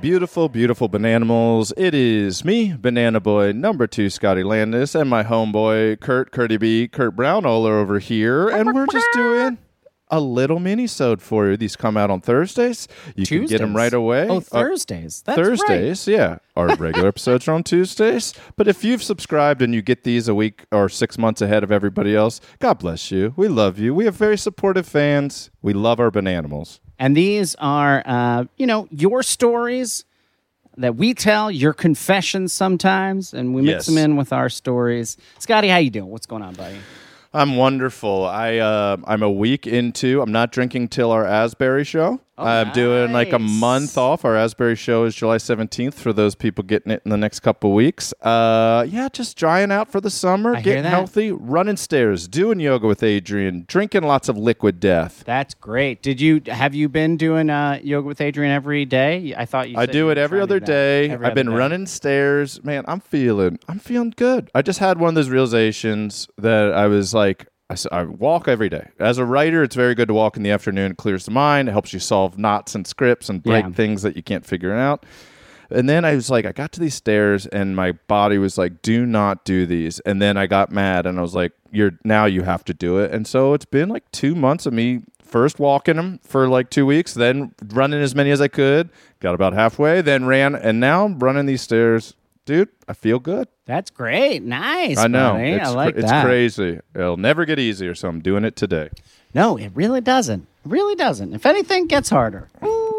Beautiful, beautiful bananimals. It is me, Banana Boy number two, Scotty Landis, and my homeboy, Kurt, Curdy B, Kurt Brown, all are over here. And we're just doing a little mini-sode for you. These come out on Thursdays. You can get them right away. Oh, Uh, Thursdays. Right. Thursdays, yeah. Our regular episodes are on Tuesdays. But if you've subscribed and you get these a week or six months ahead of everybody else, God bless you. We love you. We have very supportive fans. We love our bananimals. And these are, uh, you know, your stories that we tell, your confessions sometimes, and we mix Yes. them in with our stories. Scotty, how you doing? What's going on, buddy? I'm wonderful. I uh, I'm a week into. I'm not drinking till our Asbury show. I'm doing like a month off. Our Asbury show is July 17th for those people getting it in the next couple weeks. Uh, yeah, just drying out for the summer, I getting healthy, running stairs, doing yoga with Adrian, drinking lots of liquid death. That's great. Did you have you been doing uh, yoga with Adrian every day? I thought you. I do you it every other day. Every I've other been day. running stairs. Man, I'm feeling I'm feeling good. I just had one of those realizations that I was like I, I walk every day. As a writer, it's very good to walk in the afternoon. It clears the mind. It helps you solve knots and scripts and break Yeah. things that you can't figure out. And then I was like, I got to these stairs, and my body was like, "Do not do these." And then I got mad, and I was like, "You're now you have to do it." And so it's been like two months of me first walking them for like two weeks, then running as many as I could. Got about halfway, then ran, and now I'm running these stairs, dude. I feel good. That's great. Nice. I know buddy. it's I like it's that. crazy. It'll never get easier, so I'm doing it today. No, it really doesn't. It really doesn't. If anything, it gets harder.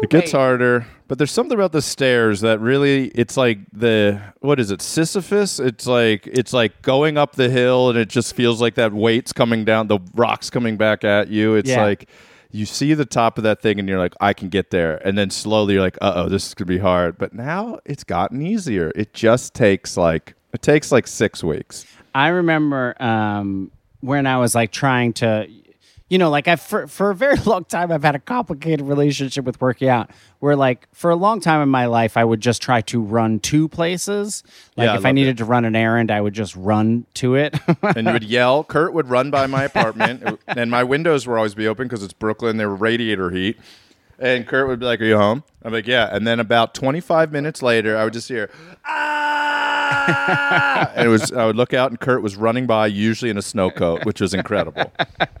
It gets harder, but there's something about the stairs that really it's like the what is it Sisyphus? It's like it's like going up the hill and it just feels like that weight's coming down, the rocks coming back at you. It's Yeah. like you see the top of that thing and you're like, I can get there, and then slowly you're like, uh oh, this is gonna be hard. But now it's gotten easier. It just takes like it takes like six weeks. I remember um, when I was like trying to, you know, like I for for a very long time I've had a complicated relationship with working out. Where like for a long time in my life I would just try to run two places. Like Yeah, if I love needed to run an errand, I would just run to it. and you would yell. Kurt would run by my apartment, and my windows would always be open because it's Brooklyn. They were radiator heat. And Kurt would be like, "Are you home?" I'm like, "Yeah." And then about 25 minutes later, I would just hear, "Ah!" and it was. I would look out, and Kurt was running by, usually in a snow coat, which was incredible.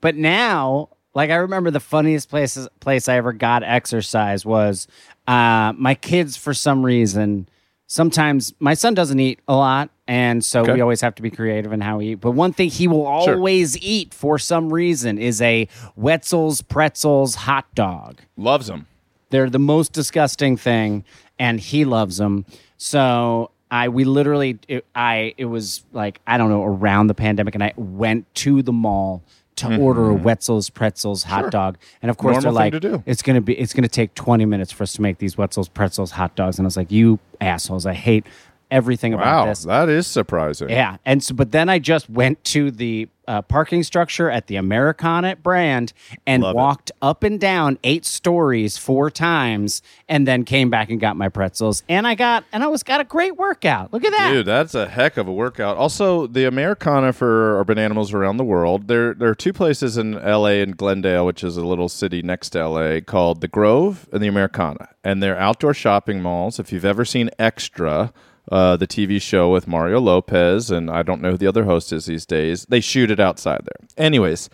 but now, like I remember the funniest places place I ever got exercise was uh, my kids for some reason. Sometimes my son doesn't eat a lot, and so Okay. we always have to be creative in how we eat. But one thing he will Sure. always eat for some reason is a Wetzel's Pretzels hot dog. Loves them. They're the most disgusting thing, and he loves them. So I we literally it, I it was like I don't know around the pandemic, and I went to the mall to order a Wetzel's Pretzels hot Mm-hmm. Sure. dog, and of course Normal they're like, it's gonna be it's gonna take twenty minutes for us to make these Wetzel's Pretzels hot dogs, and I was like, you assholes, I hate everything about Wow, this. that is surprising. Yeah, and so, but then I just went to the uh, parking structure at the Americana brand and Love it. walked up and down eight stories four times, and then came back and got my pretzels, and I got and I was got a great workout. Look at that. Dude, that's a heck of a workout. Also, the Americana for urban animals around the world. There, there are two places in LA and Glendale, which is a little city next to LA, called the Grove and the Americana, and they're outdoor shopping malls. If you've ever seen Extra, uh, the TV show with Mario Lopez, and I don't know who the other host is these days. They shoot it outside there. Anyways,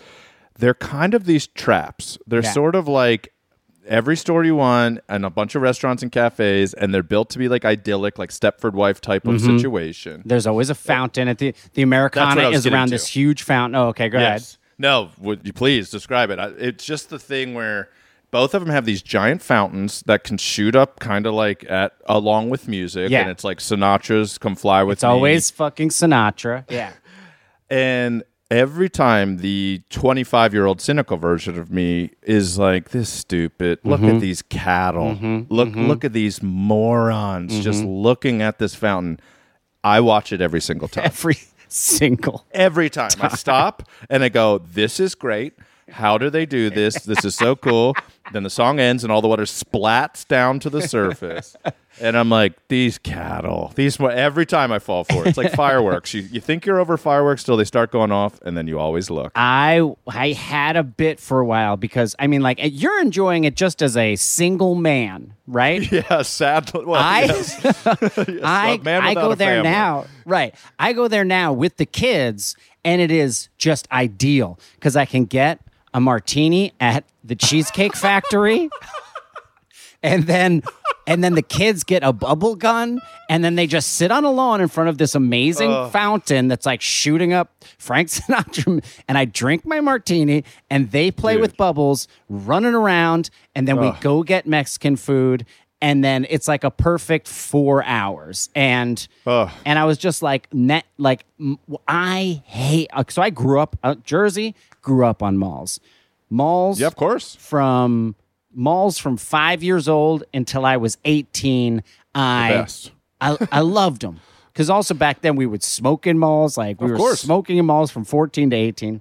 they're kind of these traps. They're Yeah. sort of like every store you want and a bunch of restaurants and cafes, and they're built to be like idyllic, like Stepford wife type of situation. There's always a fountain at the the Americana is around to. this huge fountain. Oh, okay, go ahead. No, would you please describe it? It's just the thing where both of them have these giant fountains that can shoot up kind of like at along with music Yeah. and it's like Sinatra's come fly with It's me. always fucking Sinatra. Yeah. and every time the 25 year old cynical version of me is like this stupid look Mm-hmm. at these cattle look look at these morons just Mm-hmm. looking at this fountain i watch it every single time Every single. every time I stop and I go, "This is great. How do they do this? This is so cool." Then the song ends and all the water splats down to the surface, and I'm like, "These cattle, these." Every time I fall for it, it's like fireworks. You you think you're over fireworks till they start going off, and then you always look. I I had a bit for a while because I mean, like eh, you're enjoying it just as a single man, right? yeah, sad. Well, I yes. Yes, I, I go there now. Right. I go there now with the kids, and it is just ideal because I can get a martini at the Cheesecake Factory. and then and then the kids get a bubble gun and then they just sit on a lawn in front of this amazing fountain that's like shooting up Frank Sinatra and I drink my martini and they play Dude. with bubbles running around and then we go get Mexican food and then it's like a perfect 4 hours and Ugh. and I was just like net like i hate uh, so I grew up uh, Jersey grew up on malls malls Yeah, of course. from malls from five years old until I was 18. I. I, I loved them. Because also back then we would smoke in malls. Like we Of were course. smoking in malls from 14 to 18,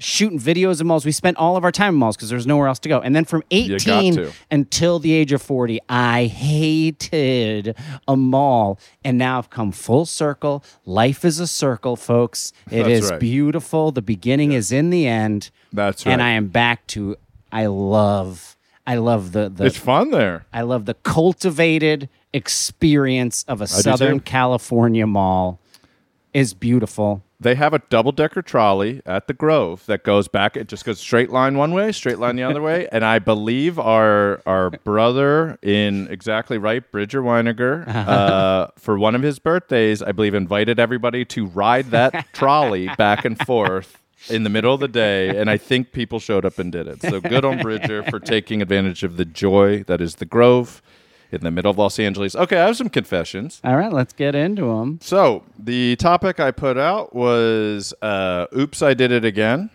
shooting videos in malls. We spent all of our time in malls because there was nowhere else to go. And then from 18 until the age of 40, I hated a mall. And now I've come full circle. Life is a circle, folks. It That's is right. beautiful. The beginning is in the end. That's right. And. I am back to I love I love the the It's fun there. I love the cultivated experience of a Southern. California mall is beautiful. They have a double decker trolley at the Grove that goes back. It just goes straight line one way, straight line the other way. And I believe our our brother in exactly right, Bridger Winegar, uh, for one of his birthdays, I believe invited everybody to ride that trolley back and forth in the middle of the day. And I think people showed up and did it. So good on Bridger for taking advantage of the joy that is the Grove in the middle of Los Angeles. Okay, I have some confessions. All right, let's get into them. So the topic I put out was uh, "Oops, I Did It Again"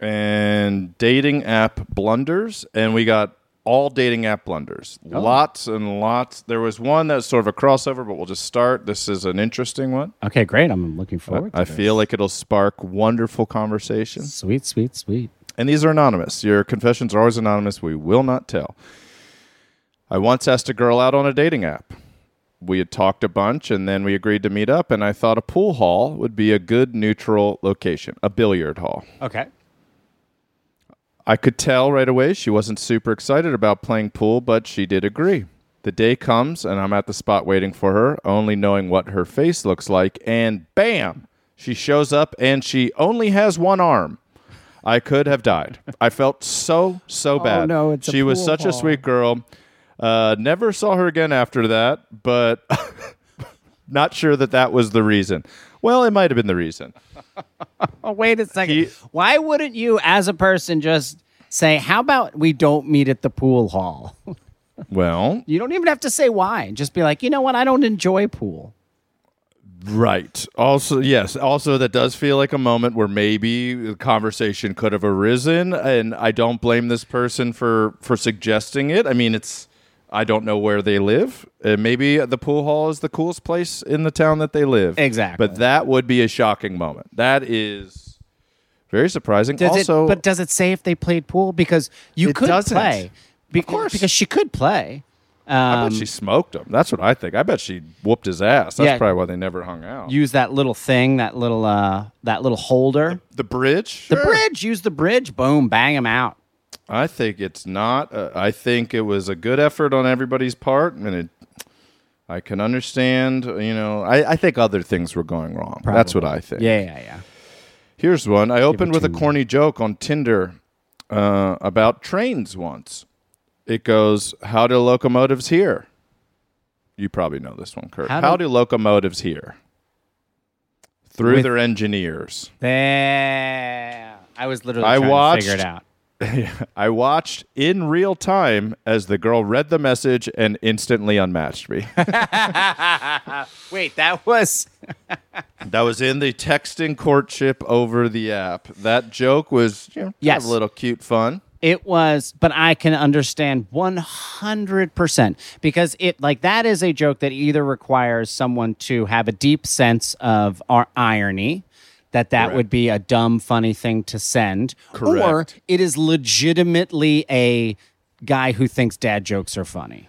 and dating app blunders, and we got all dating app blunders, lots and lots. There was one that's sort of a crossover, but we'll just start. This is an interesting one. Okay, great. I'm looking forward. To I this. feel like it'll spark wonderful conversation. sweet, sweet, sweet. And these are anonymous. Your confessions are always anonymous. We will not tell. I once asked a girl out on a dating app. We had talked a bunch and then we agreed to meet up, and I thought a pool hall would be a good neutral location, a billiard hall. Okay. I could tell right away she wasn't super excited about playing pool, but she did agree. The day comes and I'm at the spot waiting for her, only knowing what her face looks like, and bam! She shows up and she only has one arm. I could have died. I felt so, so oh, bad. Oh, no, it's a she was pool such a sweet girl. Uh, never saw her again after that, but not sure that that was the reason. Well, it might have been the reason. Oh, wait a second. He- Why wouldn't you, as a person, just say, "How about we don't meet at the pool hall"? Well, you don't even have to say why. Just be like, you know what? I don't enjoy pool. Right. Also, yes. Also, that does feel like a moment where maybe the conversation could have arisen, and I don't blame this person for for suggesting it. I mean, it's I don't know where they live. Uh, maybe the pool hall is the coolest place in the town that they live. Exactly. But that would be a shocking moment. That is very surprising. Does also, it, but does it say if they played pool? Because you could doesn't. play. Be- Of course. because she could play. I Um, bet she smoked him. That's what I think. I bet she whooped his ass. That's Yeah. probably why they never hung out. use that little thing, that little uh, that little holder. the bridge. The Sure. bridge. Use the bridge. Boom. Bang him out. I think it's not. Uh, I think it was a good effort on everybody's part, and it. I can understand. You know, I, I think other things were going wrong. That's what I think. Yeah, yeah, yeah. Here's one. I opened with a corny joke on Tinder uh, about trains once. It goes, "How do locomotives hear?" You probably know this one, Kurt. How How, do- do locomotives hear? Through With- their engineers. There. I was literally I trying watched- to figure it out. I watched in real time as the girl read the message and instantly unmatched me. Wait, that was that was in the texting courtship over the app. That joke was you know, Yes. a little cute fun. It was, but I can understand 100% because it, like, that is a joke that either requires someone to have a deep sense of our irony, that that Correct. would be a dumb, funny thing to send, or it is legitimately a guy who thinks dad jokes are funny.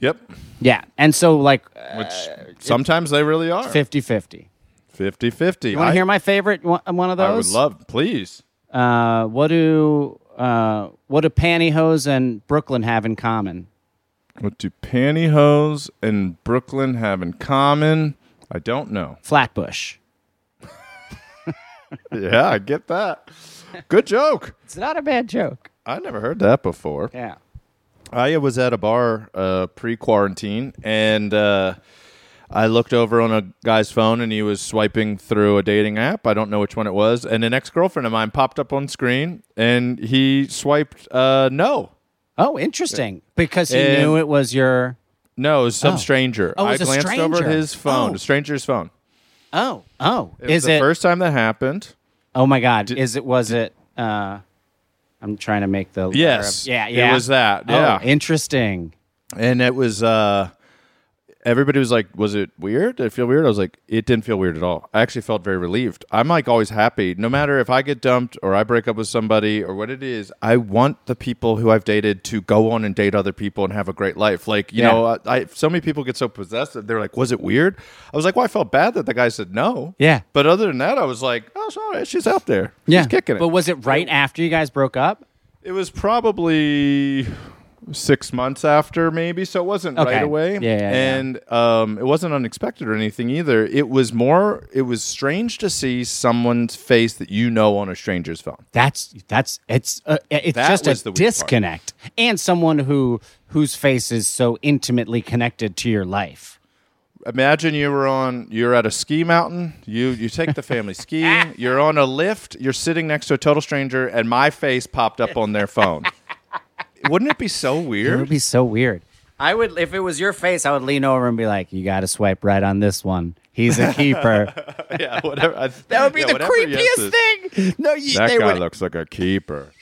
Yep. Yeah. And so, like, Which sometimes they really are. 50 50. 50 50. You want to hear my favorite one, one of those? I would love, please. Uh, what do uh, what do pantyhose and Brooklyn have in common? What do pantyhose and Brooklyn have in common? I don't know. Flatbush. Yeah, I get that. Good joke. It's not a bad joke. I never heard that before. Yeah. I was at a bar uh, pre quarantine and uh, I looked over on a guy's phone and he was swiping through a dating app. I don't know which one it was. And an ex girlfriend of mine popped up on screen and he swiped uh, no. Oh, interesting. Because he And- knew it was your. No, it was some Oh. stranger. Oh, it I was a glanced over stranger. his phone, Oh. a stranger's phone. Oh, oh. It is was the it? first time that happened? oh my God. is it? Was it? Uh, I'm trying to make the. Yes. of- yeah. It was that, Oh, yeah. interesting. and it was uh everybody was like was it weird? Did it feel weird? I was like it didn't feel weird at all. I actually felt very relieved. I'm like always happy. No matter if i get dumped or i break up with somebody or what it is i want the people who i've dated to go on and date other people and have a great life. Like you Yeah. know I, I so many people get so possessed that they're like was it weird? I was like well i felt bad that the guy said no. Yeah. but other than that i was like oh sorry she's out there. Yeah. she's kicking it. But was it right after you guys broke up? it was probably six months after, maybe. So it wasn't Okay. right away. Yeah, yeah, yeah. and um, it wasn't unexpected or anything either. It was more. It was strange to see someone's face that you know on a stranger's phone. That's that's it's uh, it's That just a weird part. disconnect, and someone who whose face is so intimately connected to your life. Imagine you were on. You're at a ski mountain. You you take the family skiing. You're on a lift. You're sitting next to a total stranger, and my face popped up on their phone. Wouldn't it be so weird? It would be so weird. I would, if it was your face, I would lean over and be like, "You got to swipe right on this one. He's a keeper." yeah, whatever. I- that would be yeah, the creepiest thing. No, you, That guy would. looks like a keeper.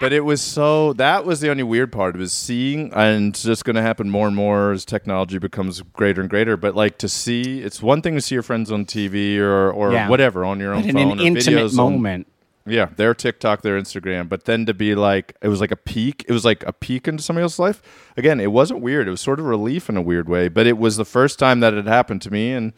but it was so that was the only weird part. Of it was seeing, and it's just going to happen more and more as technology becomes greater and greater. But like to see, it's one thing to see your friends on TV or or Yeah. whatever on your own But in phone an or intimate videos on- moment. Yeah, their TikTok, their Instagram, but then to be like, it was like a peek. It was like a peek into somebody else's life. Again, it wasn't weird. It was sort of relief in a weird way, but it was the first time that it happened to me, and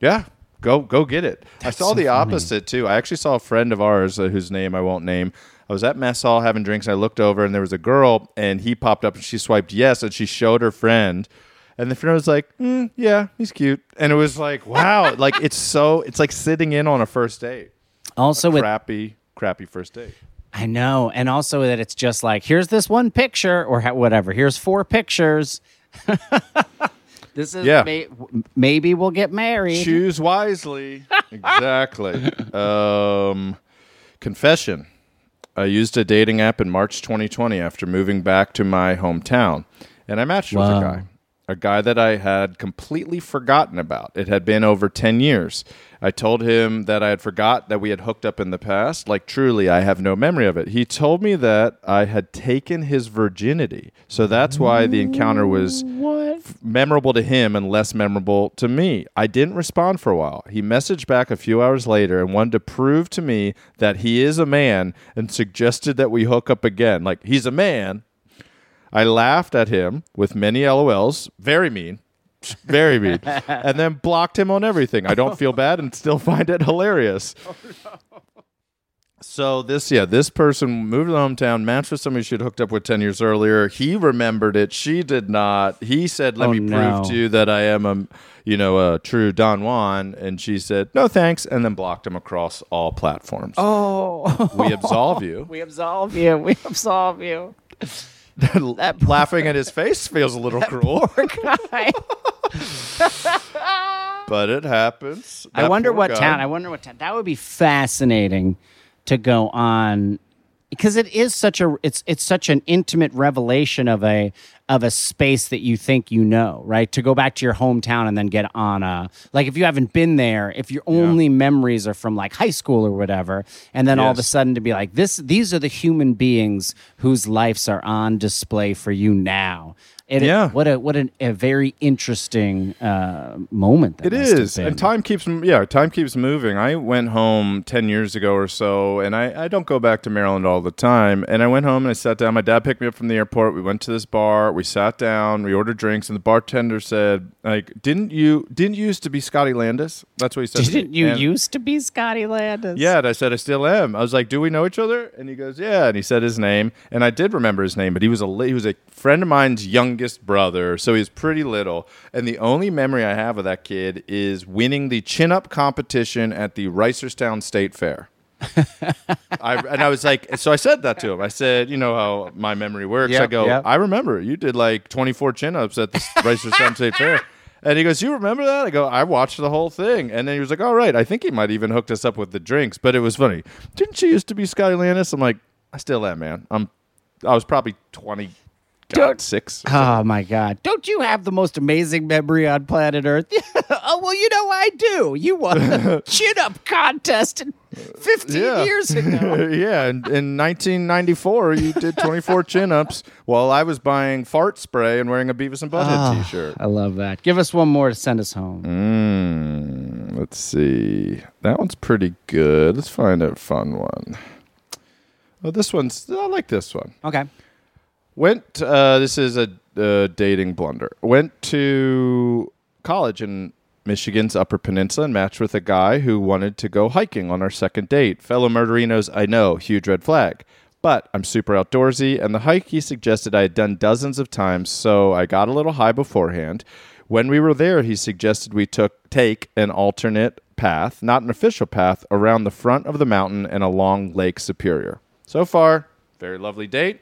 yeah, go go get it. I saw so the funny. opposite too. I actually saw a friend of ours uh, whose name I won't name. I was at mess hall having drinks, and I looked over, and there was a girl, and he popped up, and she swiped yes, and she showed her friend. And the friend was like, mm, "Yeah, he's cute," and it was like, "Wow!" like it's so, it's like sitting in on a first date Also, with crappy, crappy first date. I know, and also that it's just like here's this one picture or ha- whatever. Here's four pictures. this is Yeah. may- maybe we'll get married. Choose wisely. exactly. Um, confession. I used a dating app in March 2020 after moving back to my hometown, and I matched with a guy. A guy that I had completely forgotten about. It had been over 10 years. I told him that I had forgot that we had hooked up in the past. Like, truly, I have no memory of it. He told me that I had taken his virginity. So that's why the encounter was memorable to him and less memorable to me. I didn't respond for a while. He messaged back a few hours later and wanted to prove to me that he is a man and suggested that we hook up again. Like, he's a man. I laughed at him with many LOLs, very mean, very mean, and then blocked him on everything. I don't feel bad and still find it hilarious. Oh, so this, yeah, this person moved to the hometown, matched with somebody she'd hooked up with ten years earlier. He remembered it. She did not. He said, "Let Oh, me no. prove to you that I am a, you know, a true Don Juan." And she said, "No, thanks," and then blocked him across all platforms. Oh, We absolve you. we absolve you. We absolve you. Laughing at his face feels a little cruel, but it happens. I That wonder poor what guy. town. I wonder what town. That would be fascinating to go on because it is such a it's it's such an intimate revelation of a of a space that you think you know, right? To go back to your hometown and then get on a like if you haven't been there, if your only memories are from like high school or whatever, and then all of a sudden to be like this these are the human beings whose lives are on display for you now. It, Yeah. what a what an, a very interesting uh, moment. That It is, and time keeps yeah, time keeps moving. I went home ten years ago or so, and I, I don't go back to Maryland all the time. And I went home and I sat down. My dad picked me up from the airport. We went to this bar. We sat down. We ordered drinks, and the bartender said, "Like, didn't you didn't you used to be Scotty Landis?" That's what he said. Didn't you And- used to be Scotty Landis? Yeah, and I said I still am. I was like, "Do we know each other?" And he goes, "Yeah." And he said his name, and I did remember his name, but he was a he was a friend of mine's youngest brother, so he's pretty little. And the only memory I have of that kid is winning the chin up competition at the Reisterstown State Fair. I, and I was like, so I said that to him. I said, you know how my memory works. I go, yep. I remember you did like 24 chin ups at the Reisterstown State Fair. And he goes, You remember that? I go, I watched the whole thing. And then he was like, All right. I think he might even hooked us up with the drinks. But it was funny. Didn't she used to be Scotty Landis? I'm like, I still am, man. I'm I was probably 20, God, Don't- six. Oh my God! Don't you have the most amazing memory on planet Earth? oh well, you know I do. You won the chin up contest in 15 Yeah. years ago. yeah, in, in 1994, you did 24 chin ups while I was buying fart spray and wearing a Beavis and Butthead Ah. t shirt. I love that. Give us one more to send us home. Mm, let's see. That one's pretty good. Let's find a fun one. Oh, this one's. I like this one. Okay. Went. Uh, this is a dating blunder. Went to college in Michigan's Upper Peninsula and matched with a guy who wanted to go hiking on our second date. Fellow murderinos, I know, huge red flag. But I'm super outdoorsy, and the hike he suggested I had done dozens of times, so I got a little high beforehand. When we were there, he suggested we took take an alternate path, not an official path, around the front of the mountain and along Lake Superior. So far, very lovely date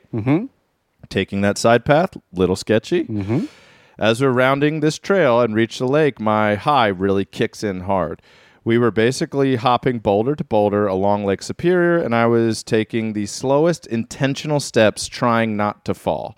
taking that side path, little sketchy. Mm-hmm. As we're rounding this trail and reach the lake, my high really kicks in hard. We were basically hopping boulder to boulder along Lake Superior, and I was taking the slowest intentional steps, trying not to fall.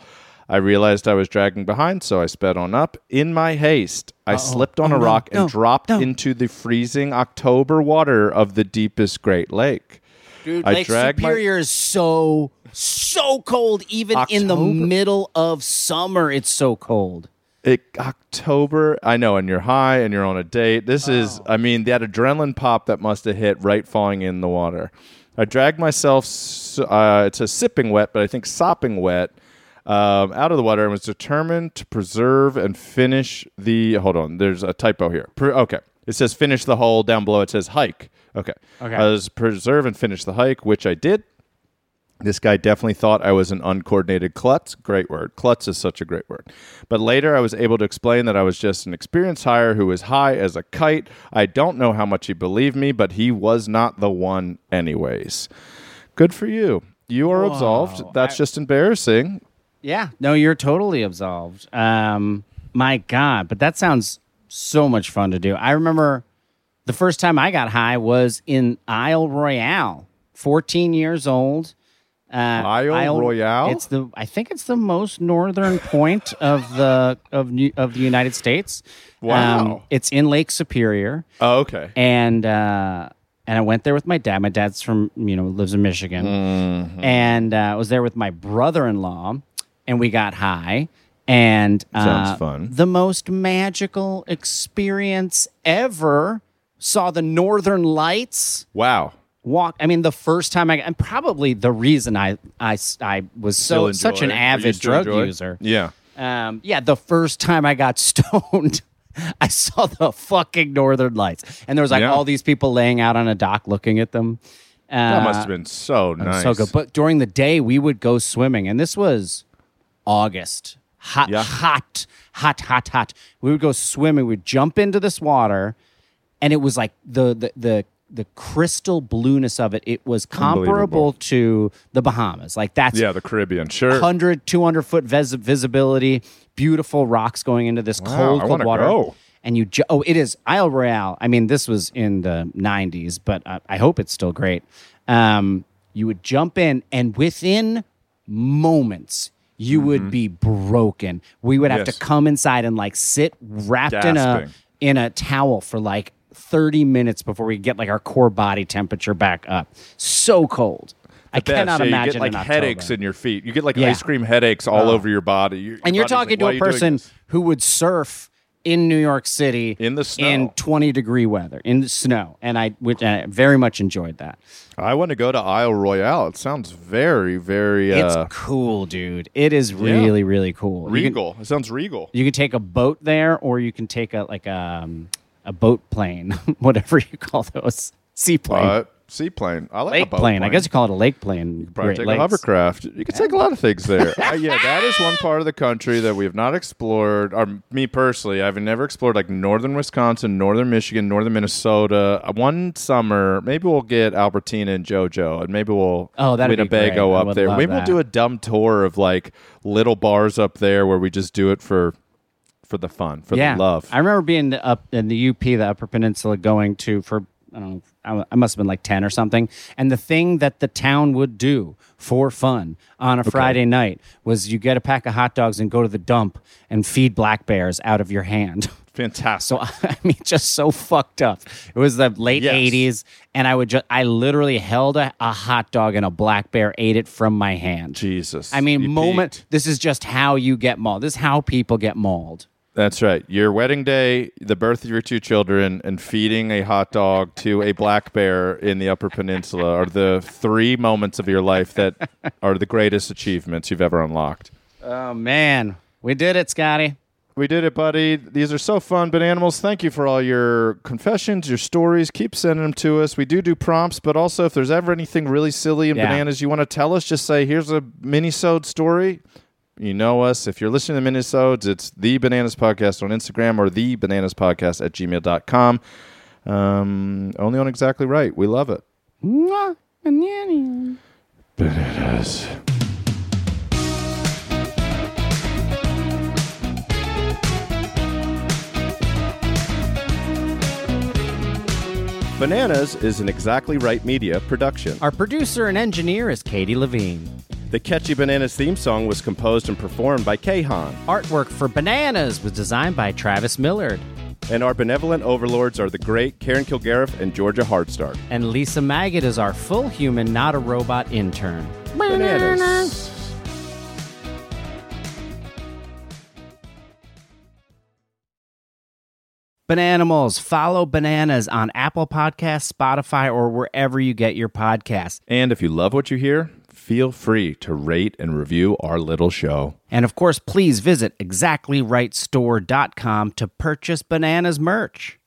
I realized I was dragging behind, so I sped on up. In my haste, I slipped on Oh, a no, rock and no, dropped no. into the freezing October water of the deepest Great Lake. Dude, I Lake dragged my- Superior is so so cold. Even in the middle of summer, it's so cold. it, October. I know, and you're high and you're on a date. This is, I mean, that adrenaline pop that must have hit right falling in the water. I dragged myself. Uh, it's a sipping wet, but I think sopping wet. Um, out of the water and was determined to preserve and finish the. Hold on, there's a typo here. Pre- okay, it says finish the hole. Down below it says hike. Okay, Okay. I was preserve and finish the hike, which I did. This guy definitely thought I was an uncoordinated klutz. Great word. Klutz is such a great word. But later I was able to explain that I was just an experienced hire who was high as a kite. I don't know how much he believed me, but he was not the one, anyways. Good for you. You are absolved. That's just embarrassing. Yeah, no, you're totally absolved. Um, my God, but that sounds so much fun to do. I remember the first time I got high was in Isle Royale, 14 years old. Uh, Isle Royale? It's the I think it's the most northern point of the of New, of the United States. Um, Wow. it's in Lake Superior Oh, okay. and uh, and I went there with my dad. My dad's from you know lives in Michigan, Mm-hmm. and uh, I was there with my brother-in-law, and we got high. And uh, Sounds fun. The most magical experience ever. Saw the Northern Lights. Wow. Walk. I mean, the first time I and probably the reason I I, I was so such an enjoy? Avid drug enjoy? user. Yeah. Um, yeah, the first time I got stoned, I saw the fucking Northern Lights, and there was like Yeah. all these people laying out on a dock looking at them, That Uh, must have been so it nice. So good. But during the day, we would go swimming, and this was August. Hot, Yeah. hot, hot, hot, hot. We would go swimming. We'd jump into this water, and it was like the the the the crystal blueness of it. It was comparable to the Bahamas. Like that's yeah, the Caribbean. Sure. 100, 200 foot vis- visibility, beautiful rocks going into this Wow, cold, I cold water. go. And you, ju- oh, it is Isle Royale. I mean, this was in the 90s, but uh, I hope it's still great. Um, you would jump in, and within moments, you would be broken. We would have Mm-hmm. Yes. to come inside and like sit wrapped in a in a towel for like 30 minutes before we get like our core body temperature back up. So cold. I Best. cannot Yeah, imagine You get like headaches in your feet. You get like Yeah. ice cream headaches all over your body. Your- your and you're body's like, talking to a person who would surf in New York City In the snow. in 20 degree weather in the snow, and I which I very much enjoyed that. I want to go to Isle Royale. It sounds very, very It's uh, cool, dude. It is really really cool. You can, regal. it sounds regal. you can take a boat there, or you can take a like a um, a boat plane, whatever you call those seaplane. Uh, seaplane. I like a Lake boat plane. I guess you call it a lake plane. Probably Great take Lakes. a hovercraft. You can take a lot of things there. Uh, yeah, that is one part of the country that we have not explored. Or me personally, I've never explored like northern Wisconsin, northern Michigan, northern Minnesota. Uh, one summer, maybe we'll get Albertina and JoJo, and maybe we'll Oh, that'd be Winnebago. Up there. Maybe we'll do a dumb tour of like little bars up there where we just do it for for the fun, for yeah. the love. I remember being up in the UP, the Upper Peninsula, going to for I don't know, I, must have been like ten or something. And the thing that the town would do for fun on a Friday night was you get a pack of hot dogs and go to the dump and feed black bears out of your hand. Fantastic. So I mean, just so fucked up. It was the late Yes. '80s, and I would just I literally held a, a hot dog and a black bear ate it from my hand. Jesus. I mean, You moment. peaked. This is just how you get mauled. This is how people get mauled. That's right. Your wedding day, the birth of your two children, and feeding a hot dog to a black bear in the Upper Peninsula are the three moments of your life that are the greatest achievements you've ever unlocked. Oh man, we did it, Scotty. We did it, buddy. These are so fun. Bananimals, thank you for all your confessions, your stories. Keep sending them to us. We do do prompts, but also if there's ever anything really silly in Yeah. bananas you want to tell us, just say, "Here's a mini-sode story." You know us. If you're listening to minisodes, it's the Bananas Podcast on Instagram or the Bananas Podcast at gmail.com. Um, only on exactly right. We love it. Bananas. Bananas is an Exactly Right Media production. Our producer and engineer is Katie Levine. The Catchy Bananas theme song was composed and performed by Kahan. Artwork for Bananas was designed by Travis Millard. And our benevolent overlords are the great Karen Kilgariff and Georgia Hardstark. And Lisa Maggot is our full human, not a robot intern. Bananas. Bananimals, follow Bananas on Apple Podcasts, Spotify, or wherever you get your podcasts. And if you love what you hear, feel free to rate and review our little show. And of course, please visit exactlyrightstore.com to purchase Bananas merch.